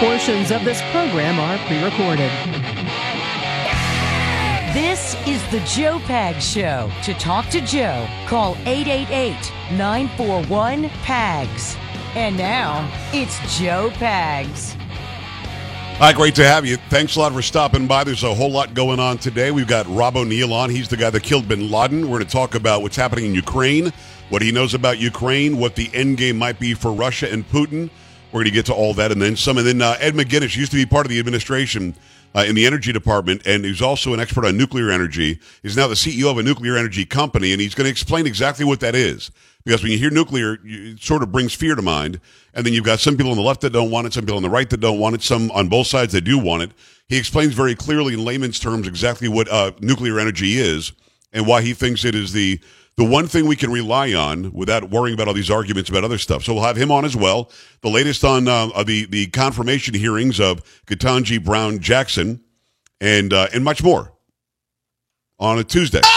Portions of this program are pre recorded. This is the Joe Pag Show. To talk to Joe, call 888 941 PAGS. And now, it's Joe Pags. Hi, great to have you. Thanks a lot for stopping by. There's a whole lot going on today. We've got Rob O'Neill on. He's the guy that killed bin Laden. We're going to talk about what's happening in Ukraine, what he knows about Ukraine, what the end game might be for Russia and Putin. We're going to get to all that and then some. And then uh, Ed McGinnis used to be part of the administration uh, in the energy department, and he's also an expert on nuclear energy. He's now the CEO of a nuclear energy company, and he's going to explain exactly what that is. Because when you hear nuclear, it sort of brings fear to mind. And then you've got some people on the left that don't want it, some people on the right that don't want it, some on both sides that do want it. He explains very clearly in layman's terms exactly what uh, nuclear energy is and why he thinks it is the the one thing we can rely on without worrying about all these arguments about other stuff. So we'll have him on as well. The latest on uh, the the confirmation hearings of Ketanji Brown Jackson and uh, and much more on a Tuesday.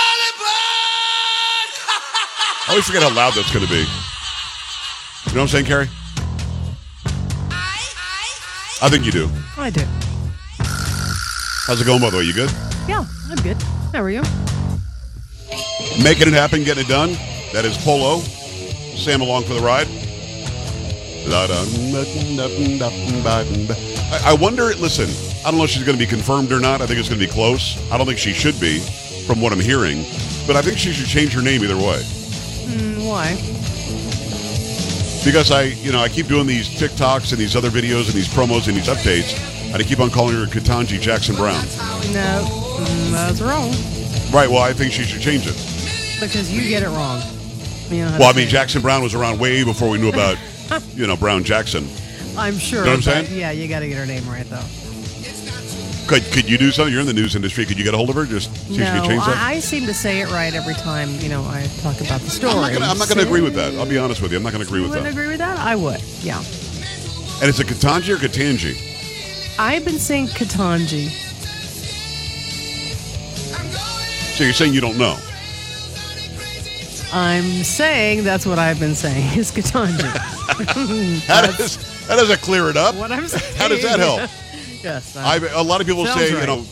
I always forget how loud that's going to be. You know what I'm saying, Carrie? I think you do. I do. How's it going, by the way? You good? Yeah, I'm good. How are you? Making it happen, getting it done. That is Polo. Sam along for the ride. I, wonder, listen, I don't know if she's going to be confirmed or not. I think it's going to be close. I don't think she should be, from what I'm hearing. But I think she should change her name either way. Mm, why? Because I, you know, I keep doing these TikToks and these other videos and these promos and these updates, and I keep on calling her Ketanji Jackson Brown. No, mm, that's wrong. Right. Well, I think she should change it. Because you get it wrong. You know Well, I mean. Jackson Browne was around way before we knew about, you know, Brown Jackson. I'm sure. know what I'm saying? Yeah, you got to get her name right, though. Could could you do something? You're in the news industry. Could you get a hold of her? Just see if you no, could change that. I, I seem to say it right every time, you know, I talk about the story. I'm not gonna, I'm not going to agree with that. I'll be honest with you. I'm not going to agree You with wouldn't that. agree with that? I would, yeah. And it's a Katanji or Katanji? I've been saying Katanji. So you're saying you don't know? I'm saying that's what I've been saying is Katanji. How does how does that clear it up? what I'm saying. How does that help? yes. I, a lot of people say, right. you know,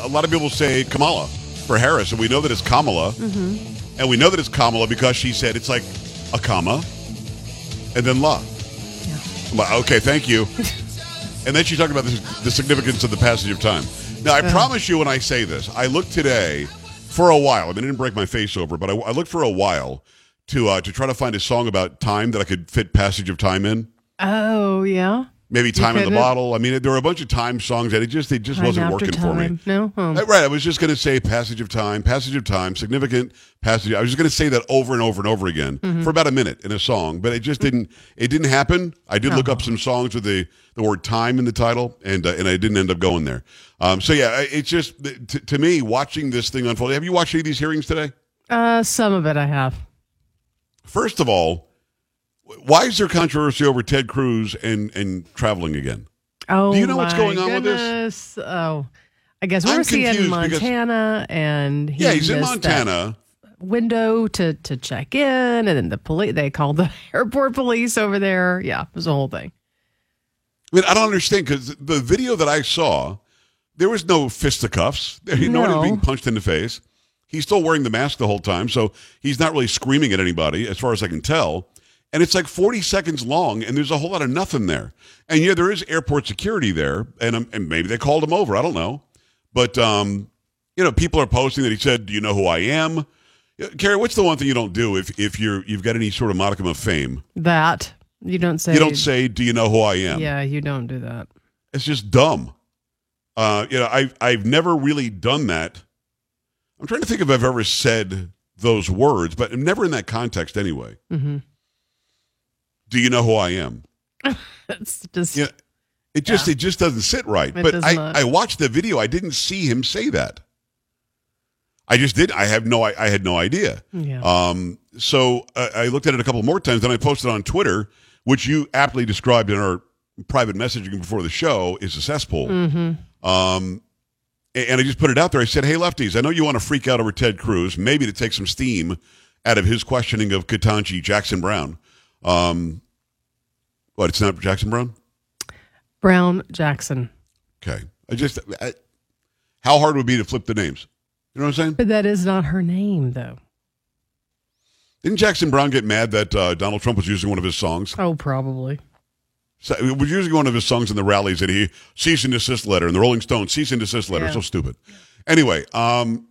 a lot of people say Kamala for Harris, and we know that it's Kamala, Mm-hmm. and we know that it's Kamala because she said it's like a comma, and then la. Yeah. Like, okay, thank you. and then she talked about the, the significance of the passage of time. Now, I promise you when I say this, I looked today for a while. I mean, I didn't break my face over, but I, I looked for a while to uh, to try to find a song about time that I could fit passage of time in. Oh, yeah. Maybe time in the bottle. I mean, there were a bunch of time songs that it just it just Time wasn't working for me. No? Oh. Right, I was just going to say passage of time, passage of time, significant passage. I was just going to say that over and over and over again Mm-hmm. for about a minute in a song, but it just didn't. It didn't happen. I did look Oh. up some songs with the the word time in the title, and uh, and I didn't end up going there. Um, so yeah, it's just to, to me watching this thing unfold. Have you watched any of these hearings today? Uh, some of it I have. First of all, why is there controversy over Ted Cruz and and traveling again? Oh, Do you know what's my going on with this? goodness. Oh, I guess I'm we're seeing confused because- Montana, and he Yeah, he's in Montana. window to to check in, and then the police they called the airport police over there. Yeah, it was a whole thing. I mean, I don't understand because the video that I saw, there was no fisticuffs. There, no. one No. was being punched in the face. He's still wearing the mask the whole time, so he's not really screaming at anybody, as far as I can tell. And it's like 40 seconds long, and there's a whole lot of nothing there. And yeah, there is airport security there, and, um, and maybe they called him over. I don't know. But, um, you know, people are posting that he said, Do you know who I am? Carrie, what's the one thing you don't do if, if you're, you've got any sort of modicum of fame? That you don't say. You don't say, Do you know who I am? Yeah, you don't do that. It's just dumb. Uh, you know, I've I've never really done that. I'm trying to think if I've ever said those words, but never in that context anyway. hmm Do you know who I am? It's just Yeah, it just Yeah. it just doesn't sit right. It but I. I watched the video. I didn't see him say that. I just did. I have no. I, I had no idea. yeah. Um, so I, I looked at it a couple more times, then I posted on Twitter, which you aptly described in our private messaging before the show, is a cesspool. mm-hmm. Um, and I just put it out there. I said, "Hey, lefties, I know you want to freak out over Ted Cruz, maybe to take some steam out of his questioning of Katanji Jackson Brown. Um, what? It's not Jackson Brown. Brown Jackson. Okay. I just, I, how hard would it be to flip the names? You know what I'm saying? But that is not her name, though. Didn't Jackson Browne get mad that uh, Donald Trump was using one of his songs? Oh, probably. So, it was using one of his songs in the rallies that he cease and desist letter and the Rolling Stone cease and desist letter. Yeah. So stupid. Anyway, um,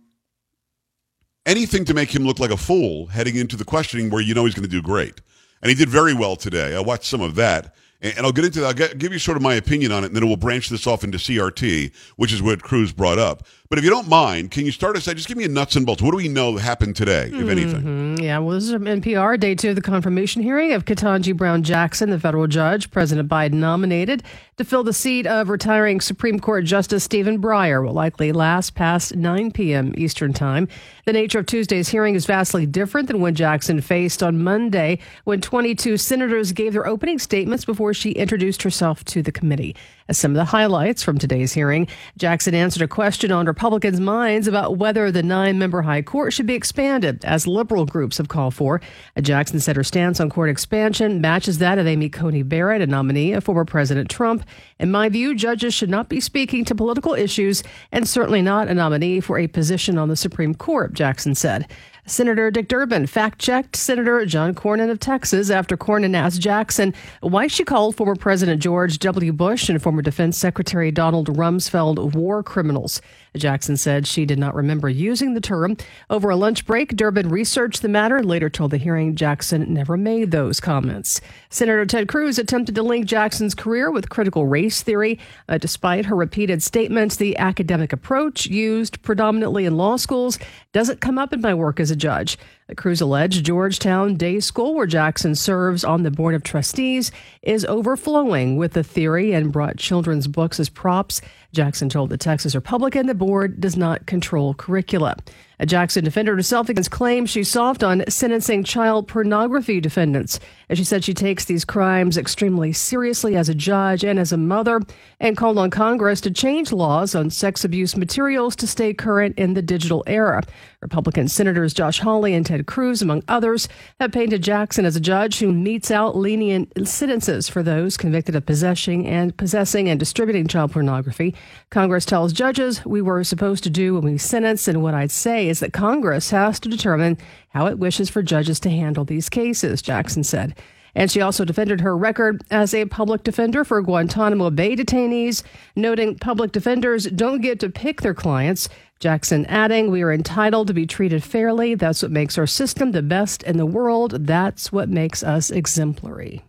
anything to make him look like a fool heading into the questioning where you know he's going to do great, and he did very well today. I watched some of that, and, and I'll get into that. I'll get, give you sort of my opinion on it, and then we'll branch this off into CRT, which is what Cruz brought up. But if you don't mind, can you start us? Out? Just give me a nuts and bolts. What do we know happened today, if anything? Mm, Yeah, well, this is from NPR, day two of the confirmation hearing of Ketanji Brown Jackson, the federal judge President Biden nominated to fill the seat of retiring Supreme Court Justice Stephen Breyer will likely last past 9 p.m. Eastern Time. The nature of Tuesday's hearing is vastly different than when Jackson faced on Monday when 22 senators gave their opening statements before she introduced herself to the committee. As some of the highlights from today's hearing, Jackson answered a question on Republicans' minds about whether the nine member High Court should be expanded, as liberal groups have called for. Jackson said her stance on court expansion matches that of Amy Coney Barrett, a nominee of former President Trump. In my view, judges should not be speaking to political issues and certainly not a nominee for a position on the Supreme Court, Jackson said. Senator Dick Durbin fact checked Senator John Cornyn of Texas after Cornyn asked Jackson why she called former President George W. Bush and former Defense Secretary Donald Rumsfeld war criminals. Jackson said she did not remember using the term. Over a lunch break, Durbin researched the matter later told the hearing Jackson never made those comments. Senator Ted Cruz attempted to link Jackson's career with critical race theory. Uh, despite her repeated statements, the academic approach used predominantly in law schools doesn't come up in my work as a judge. Cruz alleged Georgetown Day School, where Jackson serves on the Board of Trustees, is overflowing with the theory and brought children's books as props. Jackson told the Texas Republican the board does not control curricula. A Jackson defended herself against claims she's soft on sentencing child pornography defendants. And she said she takes these crimes extremely seriously as a judge and as a mother, and called on Congress to change laws on sex abuse materials to stay current in the digital era. Republican Senators Josh Hawley and Ted Cruz, among others, have painted Jackson as a judge who metes out lenient sentences for those convicted of possessing and possessing and distributing child pornography. Congress tells judges we were supposed to do when we sentence, and what I'd say is that Congress has to determine how it wishes for judges to handle these cases, Jackson said. And she also defended her record as a public defender for Guantanamo Bay detainees, noting public defenders don't get to pick their clients. Jackson adding, We are entitled to be treated fairly. That's what makes our system the best in the world. That's what makes us exemplary.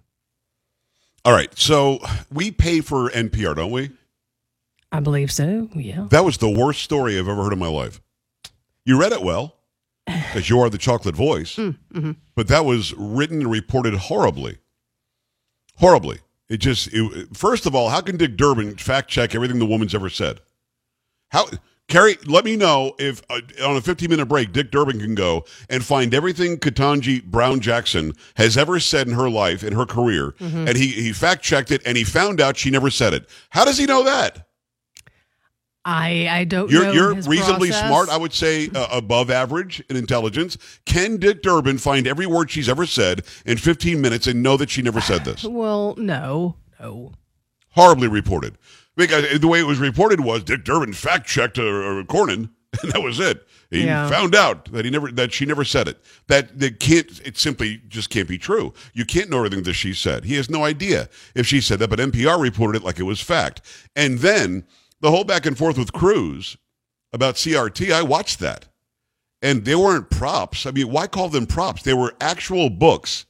All right. So we pay for NPR, don't we? I believe so. Yeah. That was the worst story I've ever heard in my life. You read it well, because you are the chocolate voice, mm-hmm. but that was written and reported horribly. Horribly. It just, it, first of all, how can Dick Durbin fact check everything the woman's ever said? How, Carrie, let me know if uh, on a 15 minute break, Dick Durbin can go and find everything Katanji Brown Jackson has ever said in her life, in her career. And he, he fact checked it and he found out she never said it. How does he know that? I, I don't You're, know. you're reasonably process. smart, I would say uh, above average in intelligence. Can Dick Durbin find every word she's ever said in 15 minutes and know that she never said this? Well, no. No. Horribly reported. Because the way it was reported was Dick Durbin fact checked uh, uh, Cornyn, and that was it. He Yeah. found out that he never that she never said it. That that can't it simply just can't be true. You can't know everything that she said. He has no idea if she said that, but NPR reported it like it was fact. And then the whole back and forth with Cruz about CRT, I watched that. And they weren't props. I mean, why call them props? They were actual books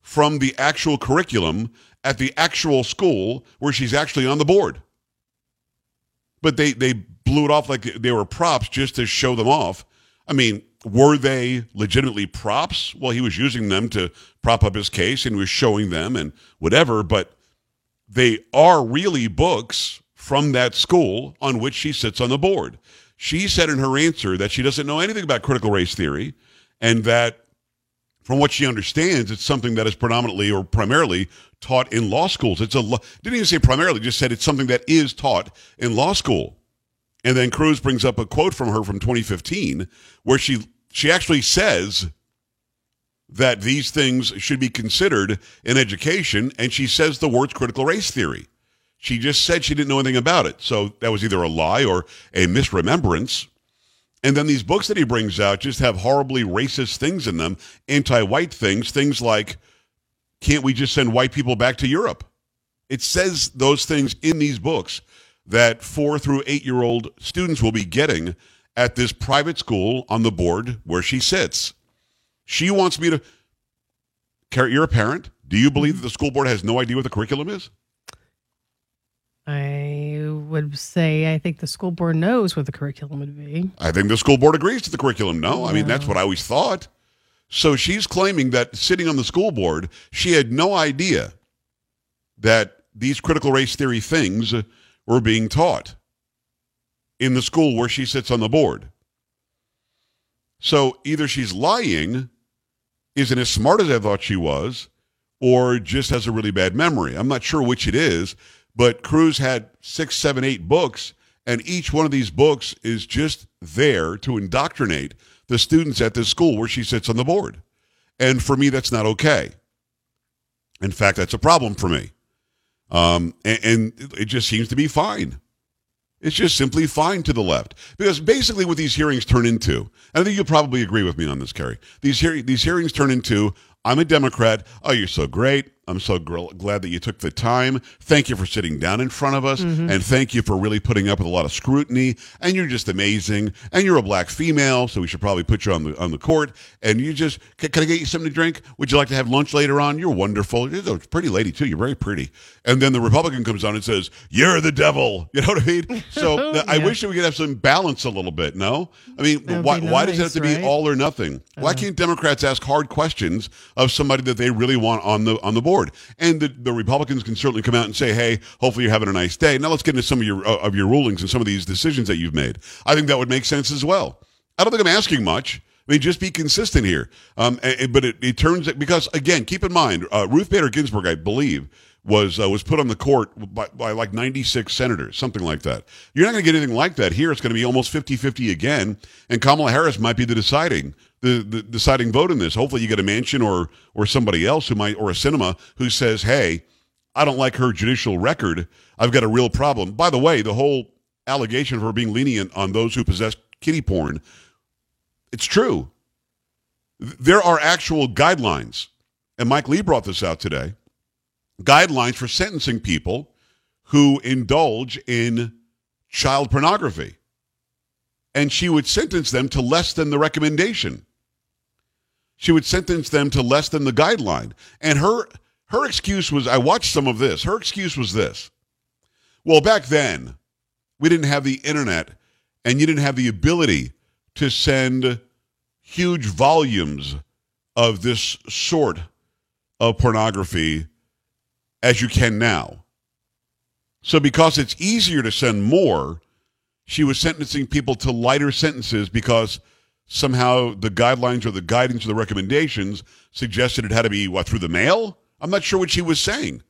from the actual curriculum at the actual school where she's actually on the board. But they they blew it off like they were props just to show them off. I mean, were they legitimately props? Well, he was using them to prop up his case and he was showing them and whatever, but they are really books from that school on which she sits on the board. She said in her answer that she doesn't know anything about critical race theory and that from what she understands, it's something that is predominantly or primarily taught in law schools. It's a lo- didn't even say primarily, just said it's something that is taught in law school. And then Cruz brings up a quote from her from 2015 where she she actually says that these things should be considered in education, and she says the words critical race theory. She just said she didn't know anything about it. So that was either a lie or a misremembrance. And then these books that he brings out just have horribly racist things in them, anti white things, things like, can't we just send white people back to Europe? It says those things in these books that four through eight year old students will be getting at this private school on the board where she sits. She wants me to. Carrie, you're a parent. Do you believe mm-hmm. that the school board has no idea what the curriculum is? I would say I think the school board knows what the curriculum would be. I think the school board agrees to the curriculum. No, I mean, that's what I always thought. So she's claiming that sitting on the school board, she had no idea that these critical race theory things were being taught in the school where she sits on the board. So either she's lying, isn't as smart as I thought she was, or just has a really bad memory. I'm not sure which it is, but Cruz had six, seven, eight books, and each one of these books is just there to indoctrinate the students at this school where she sits on the board. And for me, that's not okay. In fact, that's a problem for me. Um, and, and it just seems to be fine. It's just simply fine to the left. Because basically what these hearings turn into, and I think you'll probably agree with me on this, Carrie, these, hear- these hearings turn into, I'm a Democrat. Oh, you're so great. I'm so gr- glad that you took the time. Thank you for sitting down in front of us. Mm-hmm. And thank you for really putting up with a lot of scrutiny. And you're just amazing. And you're a black female, so we should probably put you on the on the court. And you just, can, can I get you something to drink? Would you like to have lunch later on? You're wonderful. You're a pretty lady, too. You're very pretty. And then the Republican comes on and says, You're the devil. You know what I mean? So th- I wish that we could have some balance a little bit, no? I mean, why, be why does it have to be right? all or nothing? Why can't Democrats ask hard questions of somebody that they really want on the on the board? And the, the Republicans can certainly come out and say, "Hey, hopefully you're having a nice day." Now let's get into some of your uh, of your rulings and some of these decisions that you've made. I think that would make sense as well. I don't think I'm asking much. I mean, just be consistent here. Um, but it, it turns because again, keep in mind, uh, Ruth Bader Ginsburg, I believe, was uh, was put on the court by, by like 96 senators, something like that. You're not going to get anything like that here. It's going to be almost 50-50 again, and Kamala Harris might be the deciding the, the deciding vote in this. Hopefully, you get a Manchin or or somebody else who might or a Sinema who says, "Hey, I don't like her judicial record. I've got a real problem." By the way, the whole allegation of her being lenient on those who possess kiddie porn, it's true. There are actual guidelines, and Mike Lee brought this out today guidelines for sentencing people who indulge in child pornography. And she would sentence them to less than the recommendation. She would sentence them to less than the guideline. And her her excuse was I watched some of this. Her excuse was this. Well, back then, we didn't have the internet and you didn't have the ability to send huge volumes of this sort of pornography as you can now. So, because it's easier to send more, she was sentencing people to lighter sentences because somehow the guidelines or the guidance or the recommendations suggested it had to be what through the mail. I'm not sure what she was saying,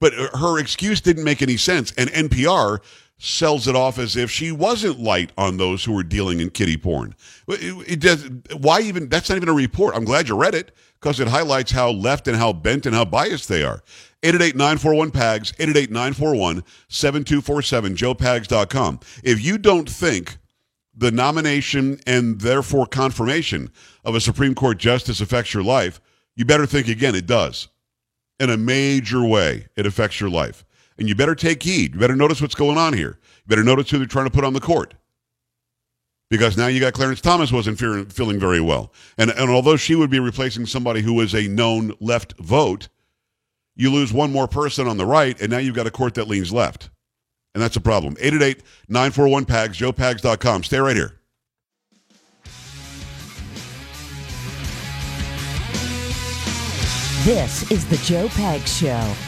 but her excuse didn't make any sense. And NPR sells it off as if she wasn't light on those who were dealing in kiddie porn. It, it does. Why even? That's not even a report. I'm glad you read it because it highlights how left and how bent and how biased they are. 888-941-PAGS, 888-941-7247, joepags.com. If you don't think the nomination and therefore confirmation of a Supreme Court justice affects your life, you better think again. It does. In a major way, it affects your life. And you better take heed. You better notice what's going on here. You better notice who they're trying to put on the court. Because now you got Clarence Thomas wasn't fearing, feeling very well. And, and although she would be replacing somebody who was a known left vote, you lose one more person on the right, and now you've got a court that leans left. And that's a problem. 888 941 PAGS, joepags.com. Stay right here. This is the Joe Pags Show.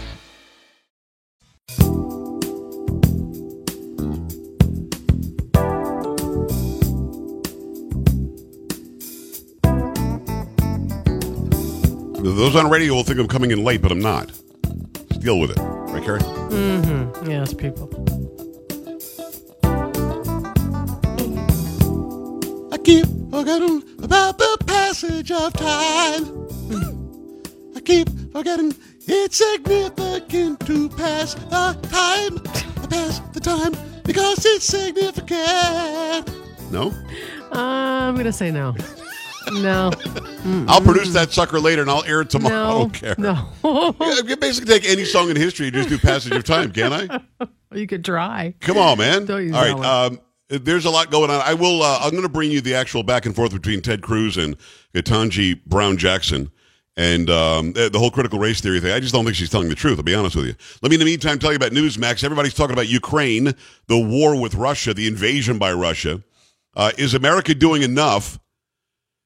Those on radio will think I'm coming in late, but I'm not. Just deal with it. Right, Carrie? Mm-hmm. Yes, people. I keep forgetting about the passage of time. I keep forgetting it's significant to pass the time. I pass the time because it's significant. No? Uh, I'm going to say no. No. I'll produce that sucker later and I'll air it tomorrow. I No. don't care. No. I can basically take any song in history and just do passage of time, can I? you could try. Come on, man. All one. Um, there's a lot going on. I will. Uh, I'm going to bring you the actual back and forth between Ted Cruz and Ketanji Brown Jackson, and um, the the whole critical race theory thing. I just don't think she's telling the truth. I'll be honest with you. Let me, in the meantime, tell you about Newsmax. Everybody's talking about Ukraine, the war with Russia, the invasion by Russia. Uh, is America doing enough?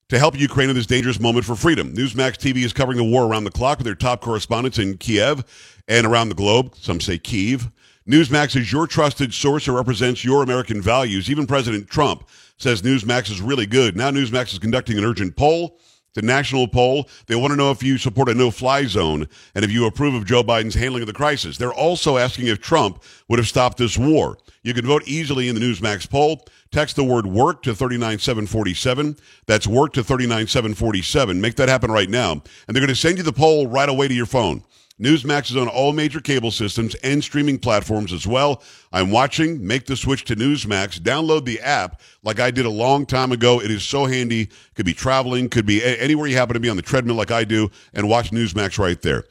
To help Ukraine in this dangerous moment for freedom. Newsmax TV is covering the war around the clock with their top correspondents in Kiev and around the globe. Some say Kiev. Newsmax is your trusted source that represents your American values. Even President Trump says Newsmax is really good. Now Newsmax is conducting an urgent poll. It's a national poll. They want to know if you support a no-fly zone and if you approve of Joe Biden's handling of the crisis. They're also asking if Trump would have stopped this war. You can vote easily in the Newsmax poll. Text the word work to 39747. That's work to 39747. Make that happen right now. And they're going to send you the poll right away to your phone. Newsmax is on all major cable systems and streaming platforms as well. I'm watching. Make the switch to Newsmax. Download the app like I did a long time ago. It is so handy. Could be traveling, could be anywhere you happen to be on the treadmill like I do, and watch Newsmax right there.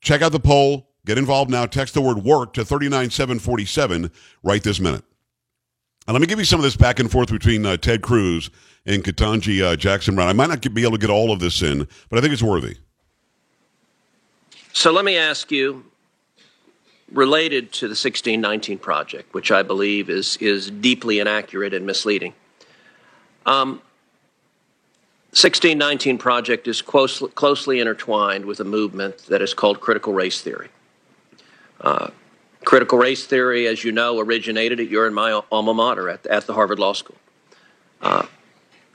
Check out the poll. Get involved now. Text the word work to 39747 right this minute. And let me give you some of this back and forth between uh, Ted Cruz and Katanji uh, Jackson Brown. I might not be able to get all of this in, but I think it's worthy. So let me ask you, related to the 1619 project, which I believe is, is deeply inaccurate and misleading. Um, 1619 project is close, closely intertwined with a movement that is called critical race theory. Uh, critical race theory, as you know, originated at your and my alma mater at, at the Harvard Law School. Uh,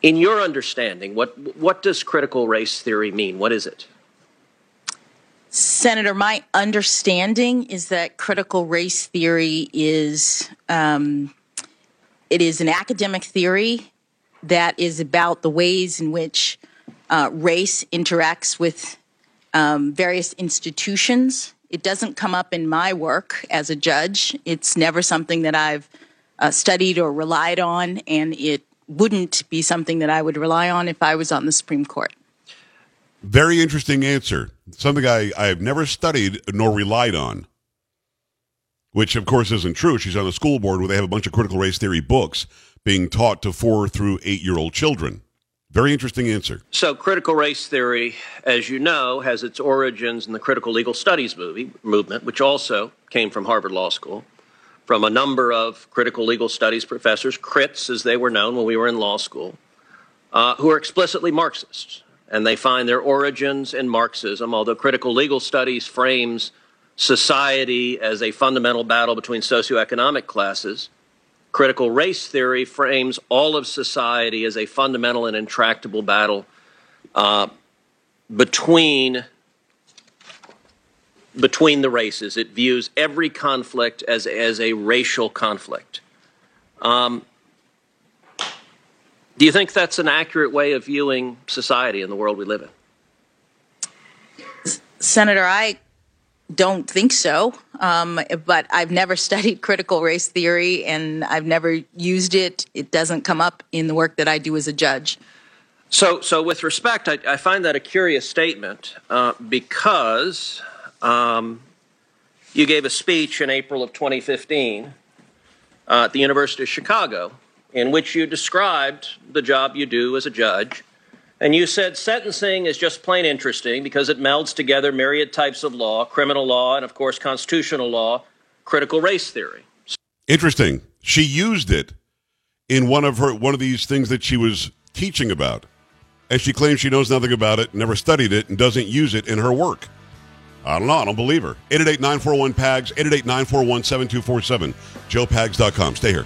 in your understanding, what, what does critical race theory mean? What is it? Senator, my understanding is that critical race theory is um, it is an academic theory that is about the ways in which uh, race interacts with um, various institutions. It doesn't come up in my work as a judge. It's never something that I've uh, studied or relied on, and it wouldn't be something that I would rely on if I was on the Supreme Court. Very interesting answer. Something I, I have never studied nor relied on. Which, of course, isn't true. She's on the school board where they have a bunch of critical race theory books being taught to four through eight year old children. Very interesting answer. So, critical race theory, as you know, has its origins in the critical legal studies movie, movement, which also came from Harvard Law School, from a number of critical legal studies professors, crits as they were known when we were in law school, uh, who are explicitly Marxists. And they find their origins in Marxism, although critical legal studies frames society as a fundamental battle between socioeconomic classes. Critical race theory frames all of society as a fundamental and intractable battle uh, between between the races. It views every conflict as as a racial conflict. Um, do you think that's an accurate way of viewing society and the world we live in? Senator, I don't think so. Um, but I've never studied critical race theory and I've never used it. It doesn't come up in the work that I do as a judge. So, so with respect, I, I find that a curious statement uh, because um, you gave a speech in April of 2015 uh, at the University of Chicago in which you described the job you do as a judge. And you said sentencing is just plain interesting because it melds together myriad types of law, criminal law, and of course, constitutional law, critical race theory. Interesting. She used it in one of her one of these things that she was teaching about. And she claims she knows nothing about it, never studied it, and doesn't use it in her work. I don't know. I don't believe her. 888-941-PAGS, 888-941-7247, joepags.com. Stay here.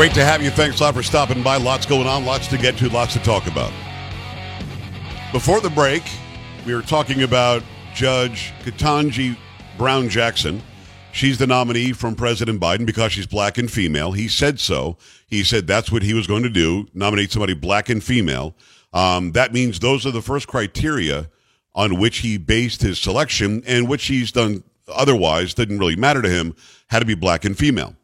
Great to have you. Thanks a lot for stopping by. Lots going on, lots to get to, lots to talk about. Before the break, we were talking about Judge Ketanji Brown Jackson. She's the nominee from President Biden because she's black and female. He said so. He said that's what he was going to do nominate somebody black and female. Um, that means those are the first criteria on which he based his selection, and which he's done otherwise didn't really matter to him, had to be black and female.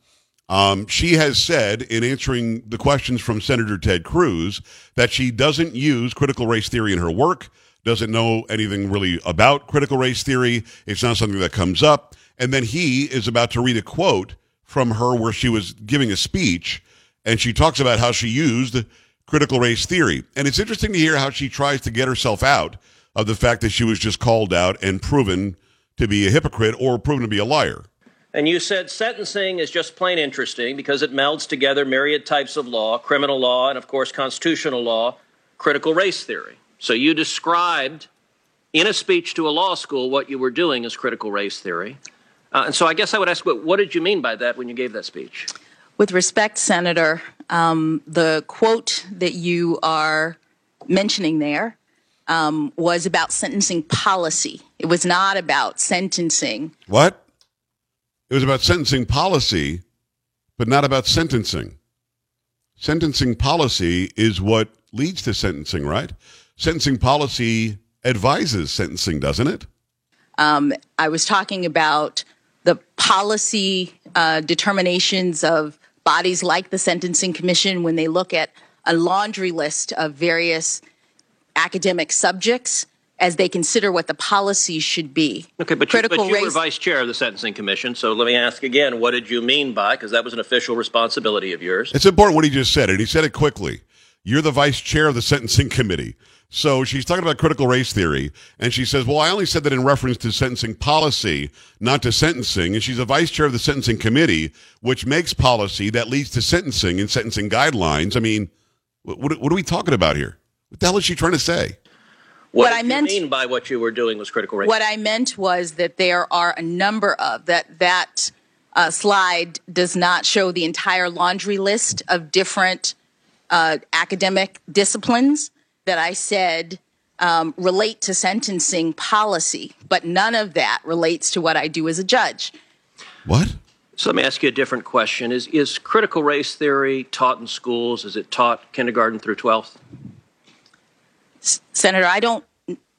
Um, she has said in answering the questions from Senator Ted Cruz that she doesn't use critical race theory in her work, doesn't know anything really about critical race theory. It's not something that comes up. And then he is about to read a quote from her where she was giving a speech and she talks about how she used critical race theory. And it's interesting to hear how she tries to get herself out of the fact that she was just called out and proven to be a hypocrite or proven to be a liar. And you said sentencing is just plain interesting because it melds together myriad types of law, criminal law, and of course, constitutional law, critical race theory. So you described in a speech to a law school what you were doing as critical race theory. Uh, and so I guess I would ask, what did you mean by that when you gave that speech? With respect, Senator, um, the quote that you are mentioning there um, was about sentencing policy. It was not about sentencing. What? It was about sentencing policy, but not about sentencing. Sentencing policy is what leads to sentencing, right? Sentencing policy advises sentencing, doesn't it? Um, I was talking about the policy uh, determinations of bodies like the Sentencing Commission when they look at a laundry list of various academic subjects as they consider what the policies should be. Okay, but Critical you, but you race- were vice chair of the Sentencing Commission, so let me ask again, what did you mean by, because that was an official responsibility of yours. It's important what he just said, and he said it quickly. You're the vice chair of the Sentencing Committee. So she's talking about critical race theory, and she says, Well, I only said that in reference to sentencing policy, not to sentencing. And she's a vice chair of the Sentencing Committee, which makes policy that leads to sentencing and sentencing guidelines. I mean, what, what are we talking about here? What the hell is she trying to say? What, what I meant mean by what you were doing was critical race. What I meant was that there are a number of that that uh, slide does not show the entire laundry list of different uh, academic disciplines that I said um, relate to sentencing policy, but none of that relates to what I do as a judge. What? So let me ask you a different question: Is is critical race theory taught in schools? Is it taught kindergarten through twelfth? Senator, I don't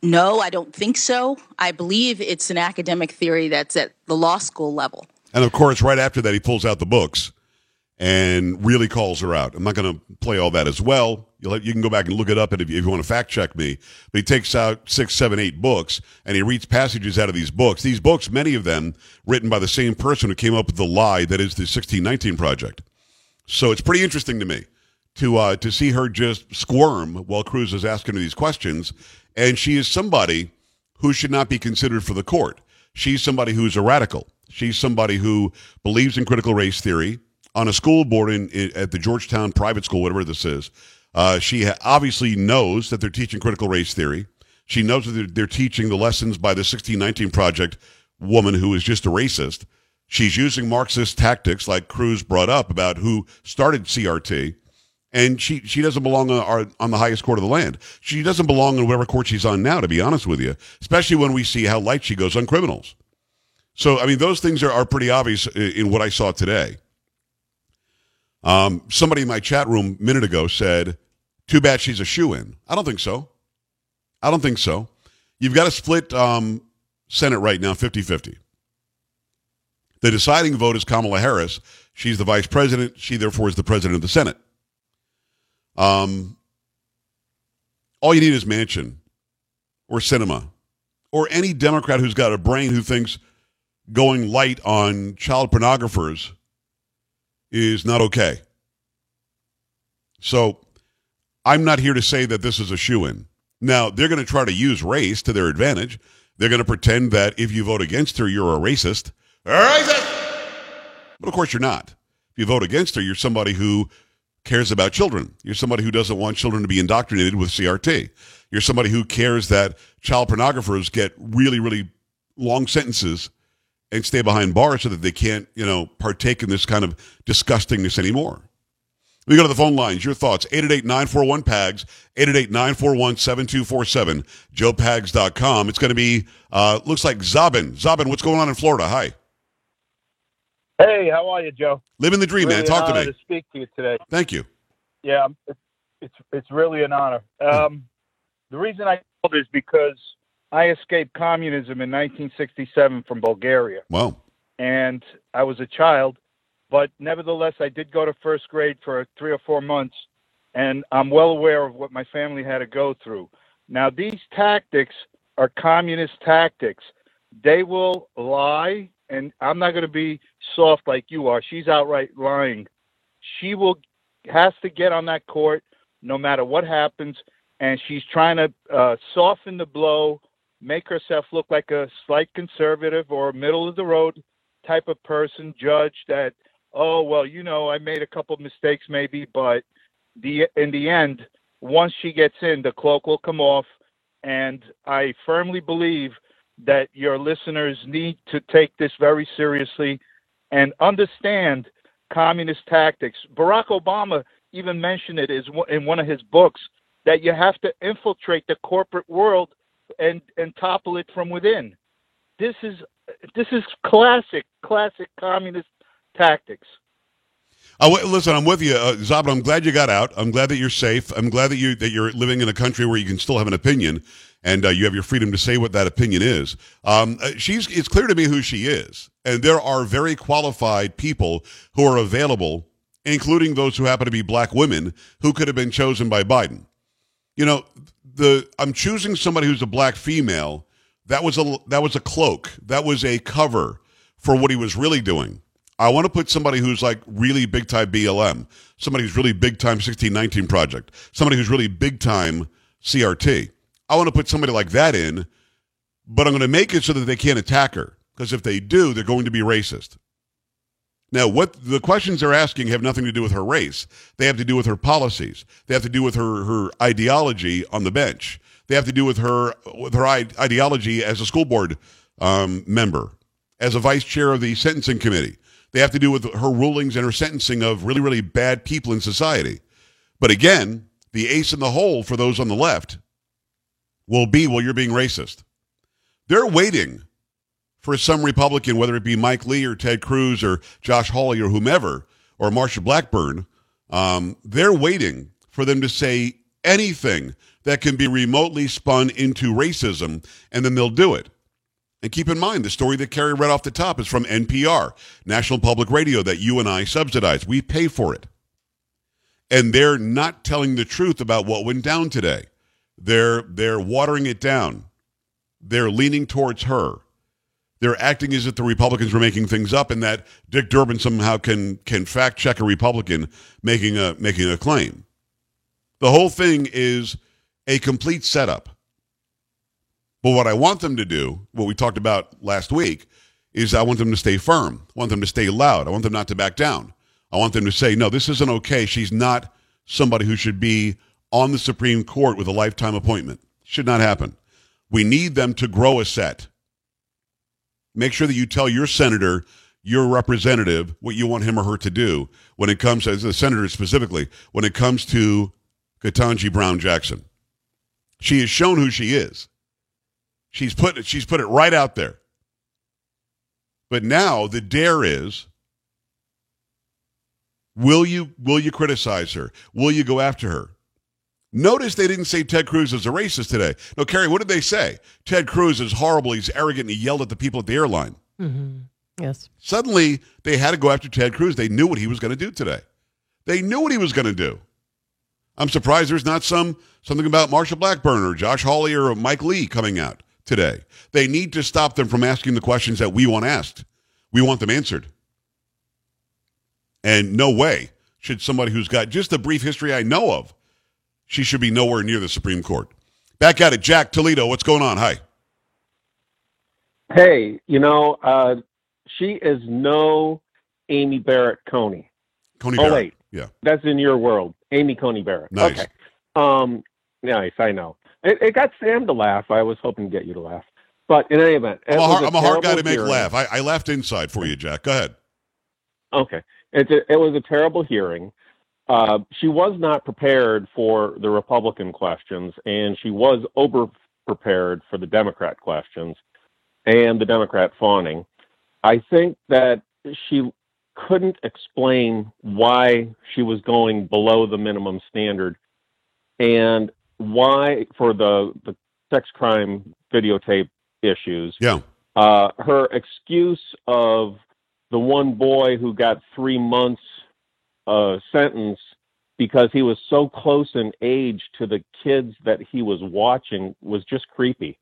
know. I don't think so. I believe it's an academic theory that's at the law school level. And of course, right after that, he pulls out the books and really calls her out. I'm not going to play all that as well. Have, you can go back and look it up if you, if you want to fact check me. But he takes out six, seven, eight books and he reads passages out of these books. These books, many of them written by the same person who came up with the lie that is the 1619 Project. So it's pretty interesting to me to uh, to see her just squirm while Cruz is asking her these questions, and she is somebody who should not be considered for the court. She's somebody who's a radical. She's somebody who believes in critical race theory on a school board in, in at the Georgetown private school, whatever this is. Uh, she ha- obviously knows that they're teaching critical race theory. She knows that they're, they're teaching the lessons by the 1619 Project woman who is just a racist. She's using Marxist tactics like Cruz brought up about who started CRT and she she doesn't belong on, our, on the highest court of the land. She doesn't belong in whatever court she's on now, to be honest with you. Especially when we see how light she goes on criminals. So I mean, those things are, are pretty obvious in what I saw today. Um, somebody in my chat room a minute ago said, too bad she's a shoe in. I don't think so. I don't think so. You've got a split um, Senate right now, 50 50. The deciding vote is Kamala Harris. She's the vice president. She, therefore, is the president of the Senate. Um, all you need is Manchin or Sinema or any Democrat who's got a brain who thinks going light on child pornographers is not okay. So I'm not here to say that this is a shoe in. Now, they're going to try to use race to their advantage. They're going to pretend that if you vote against her, you're a racist. A racist! But of course, you're not. If you vote against her, you're somebody who cares about children. You're somebody who doesn't want children to be indoctrinated with CRT. You're somebody who cares that child pornographers get really, really long sentences and stay behind bars so that they can't, you know, partake in this kind of disgustingness anymore. We go to the phone lines. Your thoughts, 888-941-PAGS, 888-941-7247, joepags.com. It's going to be, uh, looks like Zabin. Zabin, what's going on in Florida? Hi. Hey, how are you, Joe? Living the dream, really man. Talk to me. to speak to you today. Thank you. Yeah, it's it's, it's really an honor. Um, the reason I called is because I escaped communism in 1967 from Bulgaria, Wow. and I was a child, but nevertheless, I did go to first grade for three or four months, and I'm well aware of what my family had to go through. Now, these tactics are communist tactics. They will lie, and I'm not going to be soft like you are. She's outright lying. She will has to get on that court no matter what happens, and she's trying to uh, soften the blow, make herself look like a slight conservative or middle of the road type of person, judge that oh well, you know, I made a couple mistakes maybe, but the in the end, once she gets in, the cloak will come off, and I firmly believe that your listeners need to take this very seriously and understand communist tactics. Barack Obama even mentioned it in one of his books that you have to infiltrate the corporate world and and topple it from within. This is this is classic classic communist tactics. Uh, listen, I'm with you, uh, Zabin. I'm glad you got out. I'm glad that you're safe. I'm glad that you that you're living in a country where you can still have an opinion and uh, you have your freedom to say what that opinion is. Um, uh, she's it's clear to me who she is, and there are very qualified people who are available, including those who happen to be black women who could have been chosen by Biden. You know, the I'm choosing somebody who's a black female. That was a that was a cloak. That was a cover for what he was really doing. I want to put somebody who's like really big time BLM, somebody who's really big time 1619 project, somebody who's really big time CRT. I want to put somebody like that in, but I'm going to make it so that they can't attack her because if they do, they're going to be racist. Now, what the questions they're asking have nothing to do with her race. They have to do with her policies. They have to do with her her ideology on the bench. They have to do with her with her ideology as a school board um, member, as a vice chair of the sentencing committee. They have to do with her rulings and her sentencing of really, really bad people in society. But again, the ace in the hole for those on the left will be, well, you're being racist. They're waiting for some Republican, whether it be Mike Lee or Ted Cruz or Josh Hawley or whomever, or Marsha Blackburn, um, they're waiting for them to say anything that can be remotely spun into racism, and then they'll do it. And keep in mind, the story that Carrie read off the top is from NPR, National Public Radio, that you and I subsidize. We pay for it. And they're not telling the truth about what went down today. They're, they're watering it down. They're leaning towards her. They're acting as if the Republicans were making things up and that Dick Durbin somehow can, can fact check a Republican making a, making a claim. The whole thing is a complete setup. But what I want them to do, what we talked about last week, is I want them to stay firm. I want them to stay loud. I want them not to back down. I want them to say, no, this isn't okay. She's not somebody who should be on the Supreme Court with a lifetime appointment. Should not happen. We need them to grow a set. Make sure that you tell your senator, your representative, what you want him or her to do when it comes, as a senator specifically, when it comes to Ketanji Brown Jackson. She has shown who she is. She's put it, she's put it right out there. But now the dare is Will you will you criticize her? Will you go after her? Notice they didn't say Ted Cruz is a racist today. No, Carrie, what did they say? Ted Cruz is horrible. He's arrogant. And he yelled at the people at the airline. Mm-hmm. Yes. Suddenly, they had to go after Ted Cruz. They knew what he was going to do today. They knew what he was going to do. I'm surprised there's not some something about Marsha Blackburn or Josh Hawley or Mike Lee coming out today. They need to stop them from asking the questions that we want asked. We want them answered. And no way should somebody who's got just a brief history I know of, she should be nowhere near the Supreme Court. Back at it, Jack Toledo. What's going on? Hi. Hey, you know, uh, she is no Amy Barrett Coney. Coney oh, wait. Yeah. That's in your world. Amy Coney Barrett. Nice. Okay. Um, nice. I know. It, it got Sam to laugh. I was hoping to get you to laugh. But in any event, I'm a, hard, I'm a hard guy to make hearing. laugh. I, I laughed inside for you, Jack. Go ahead. Okay. It's a, it was a terrible hearing. Uh, she was not prepared for the Republican questions, and she was over prepared for the Democrat questions and the Democrat fawning. I think that she couldn't explain why she was going below the minimum standard and why, for the, the sex crime videotape issues, Yeah. uh, her excuse of the one boy who got three months uh, sentence because he was so close in age to the kids that he was watching was just creepy.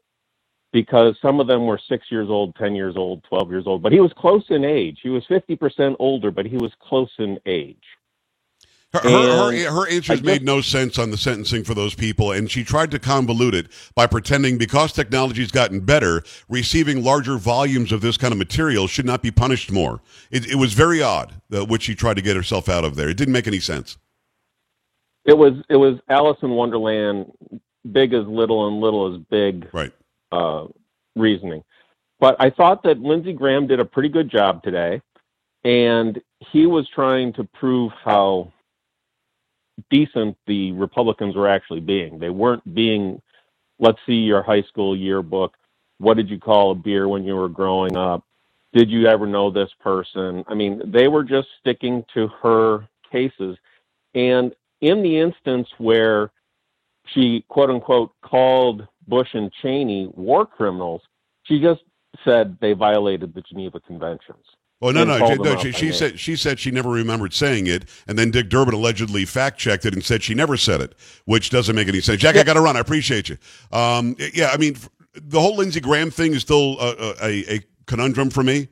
Because some of them were six years old, 10 years old, 12 years old, but he was close in age. He was 50% older, but he was close in age. Her, her, her, her answers I made no sense on the sentencing for those people, and she tried to convolute it by pretending because technology's gotten better, receiving larger volumes of this kind of material should not be punished more. It, it was very odd, uh, what she tried to get herself out of there. It didn't make any sense. It was it was Alice in Wonderland, big as little and little as big. Right. uh, reasoning. But I thought that Lindsey Graham did a pretty good job today, and he was trying to prove how decent the Republicans were actually being. They weren't being, let's see your high school yearbook. What did you call a beer when you were growing up? Did you ever know this person? I mean, they were just sticking to her cases. And in the instance where she quote unquote called Bush and Cheney war criminals, she just said they violated the Geneva Conventions. Oh no, no, she, no. She, she said she said she never remembered saying it, and then Dick Durbin allegedly fact checked it and said she never said it, which doesn't make any sense. Jack, I got to run. I appreciate you. Um, yeah, I mean, the whole Lindsey Graham thing is still a, a, a conundrum for me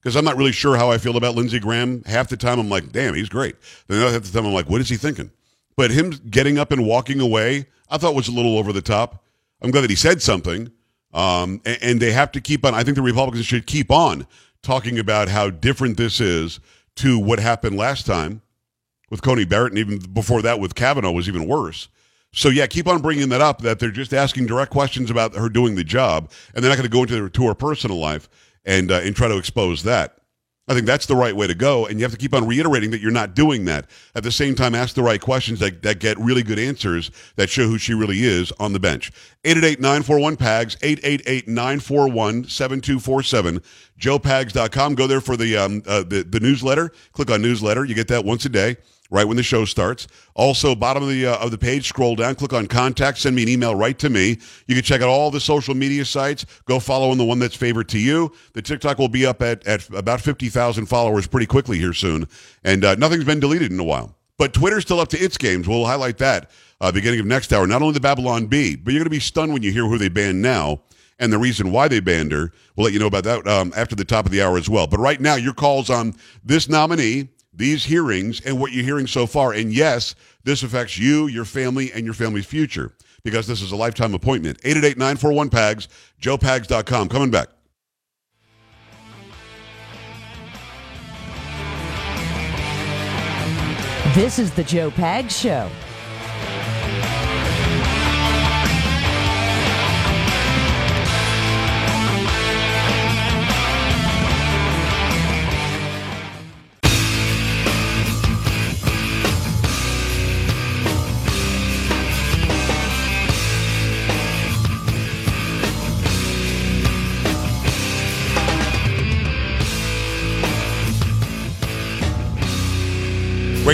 because I'm not really sure how I feel about Lindsey Graham. Half the time I'm like, damn, he's great. Then half the time I'm like, what is he thinking? But him getting up and walking away, I thought was a little over the top. I'm glad that he said something. Um, and, and they have to keep on. I think the Republicans should keep on talking about how different this is to what happened last time with Coney Barrett, and even before that with Kavanaugh was even worse. So yeah, keep on bringing that up. That they're just asking direct questions about her doing the job, and they're not going to go into her, to her personal life and uh, and try to expose that. I think that's the right way to go, and you have to keep on reiterating that you're not doing that. At the same time, ask the right questions that, that get really good answers that show who she really is on the bench. 888-941-PAGS, 888-941-7247, joepags.com. Go there for the, um, uh, the, the newsletter. Click on newsletter. You get that once a day right when the show starts. Also, bottom of the uh, of the page, scroll down, click on contact, send me an email right to me. You can check out all the social media sites. Go follow on the one that's favorite to you. The TikTok will be up at, at about 50,000 followers pretty quickly here soon. And uh, nothing's been deleted in a while. But Twitter's still up to its games. We'll highlight that uh, beginning of next hour. Not only the Babylon Bee, but you're going to be stunned when you hear who they banned now and the reason why they banned her. We'll let you know about that um, after the top of the hour as well. But right now, your calls on this nominee, these hearings, and what you're hearing so far. And yes, this affects you, your family, and your family's future because this is a lifetime appointment. 888-941-PAGS, joepags.com. Coming back. This is the Joe Pags Show.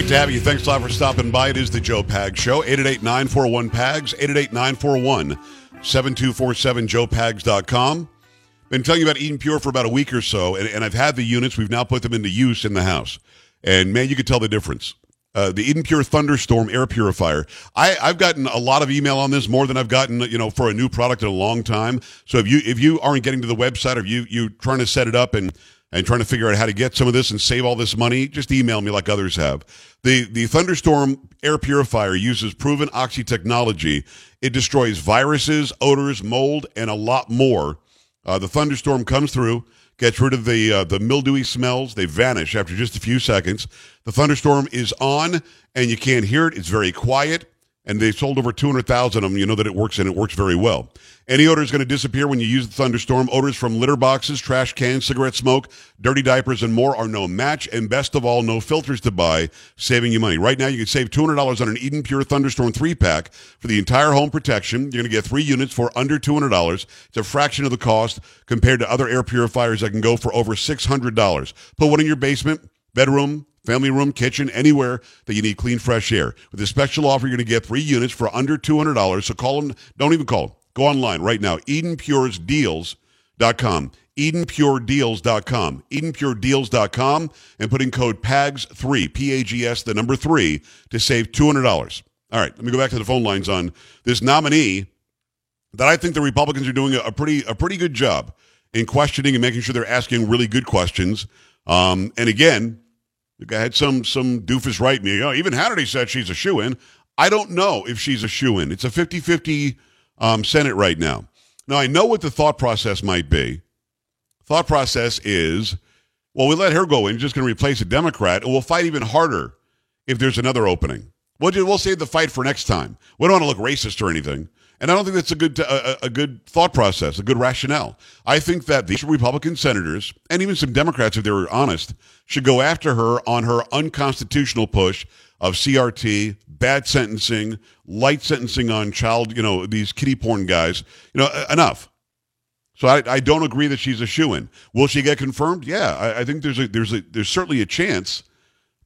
Great to have you. Thanks a lot for stopping by. It is the Joe Pag Show. 888-941-PAGS, 888-941-7247, joepags.com. Been telling you about Eden Pure for about a week or so, and, and I've had the units. We've now put them into use in the house. And man, you can tell the difference. Uh, the Eden Pure Thunderstorm air purifier. I, I've gotten a lot of email on this, more than I've gotten, you know, for a new product in a long time. So if you if you aren't getting to the website, or if you you trying to set it up and and trying to figure out how to get some of this and save all this money, just email me like others have. The the Thunderstorm air purifier uses proven oxy technology. It destroys viruses, odors, mold, and a lot more. Uh, the thunderstorm comes through, gets rid of the uh, the mildewy smells. They vanish after just a few seconds. The thunderstorm is on, and you can't hear it. It's very quiet and they sold over 200,000 of them. You know that it works and it works very well. Any odor is going to disappear when you use the thunderstorm. Odors from litter boxes, trash cans, cigarette smoke, dirty diapers, and more are no match. And best of all, no filters to buy, saving you money. Right now, you can save $200 on an Eden Pure Thunderstorm 3 pack for the entire home protection. You're going to get three units for under $200. It's a fraction of the cost compared to other air purifiers that can go for over $600. Put one in your basement, bedroom, family room, kitchen, anywhere that you need clean, fresh air. With this special offer, you're going to get three units for under $200. So call them. Don't even call them. Go online right now. EdenPuresDeals.com. EdenPureDeals.com. EdenPureDeals.com and put in code PAGS3, P-A-G-S, the number three, to save $200. All right, let me go back to the phone lines on this nominee that I think the Republicans are doing a, a pretty a pretty good job in questioning and making sure they're asking really good questions. Um, and again, I had some some doofus write me. Oh, even Hannity said she's a shoe in. I don't know if she's a shoe in. It's a 50 50 um, Senate right now. Now, I know what the thought process might be. Thought process is, well, we let her go in, just going to replace a Democrat, and we'll fight even harder if there's another opening. We'll, we'll save the fight for next time. We don't want to look racist or anything. And I don't think that's a good a, a, good thought process, a good rationale. I think that these Republican senators and even some Democrats, if they were honest, should go after her on her unconstitutional push of CRT, bad sentencing, light sentencing on child, you know, these kiddie porn guys. You know, enough. So I, I don't agree that she's a shoe in. Will she get confirmed? Yeah, I, I think there's a there's a there's certainly a chance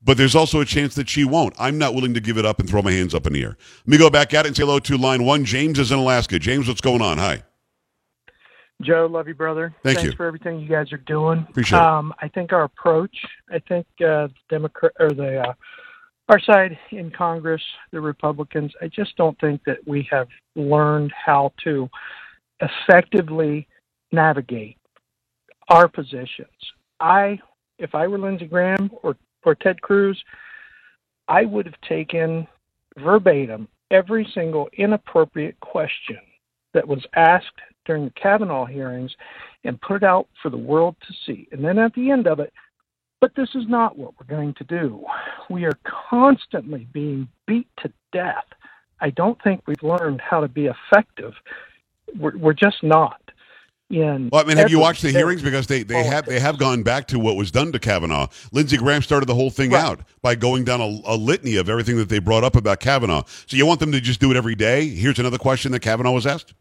but there's also a chance that she won't. I'm not willing to give it up and throw my hands up in the air. Let me go back at it and say hello to line one. James is in Alaska. James, what's going on? Hi. Joe, love you, brother. Thank Thanks you. for everything you guys are doing. Appreciate um, I think our approach, I think uh, Democrat or the uh, our side in Congress, the Republicans, I just don't think that we have learned how to effectively navigate our positions. I, if I were Lindsey Graham or or Ted Cruz, I would have taken verbatim every single inappropriate question that was asked during the Kavanaugh hearings and put it out for the world to see. And then at the end of it, but this is not what we're going to do. We are constantly being beat to death. I don't think we've learned how to be effective. We're, we're just not in. Well, I mean, have you watched the hearings? Because they, they have they have gone back to what was done to Kavanaugh. Lindsey Graham started the whole thing Right. out by going down a, a litany of everything that they brought up about Kavanaugh. So you want them to just do it every day? Here's another question that Kavanaugh was asked.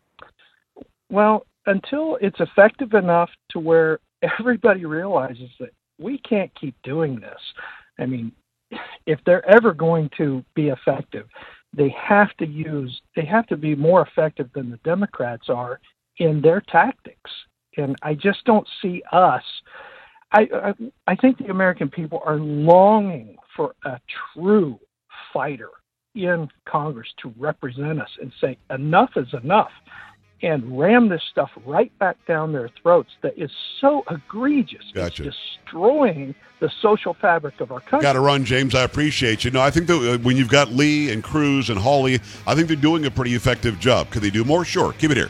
Well, until it's effective enough to where everybody realizes that we can't keep doing this. I mean, if they're ever going to be effective, they have to use they have to be more effective than the Democrats are in their tactics. And I just don't see us I I, I think the American people are longing for a true fighter in Congress to represent us and say enough is enough and ram this stuff right back down their throats that is so egregious. Gotcha. It's destroying the social fabric of our country. Got to run, James. I appreciate you. No, I think that uh, when you've got Lee and Cruz and Hawley, I think they're doing a pretty effective job. Could they do more? Sure. Keep it here.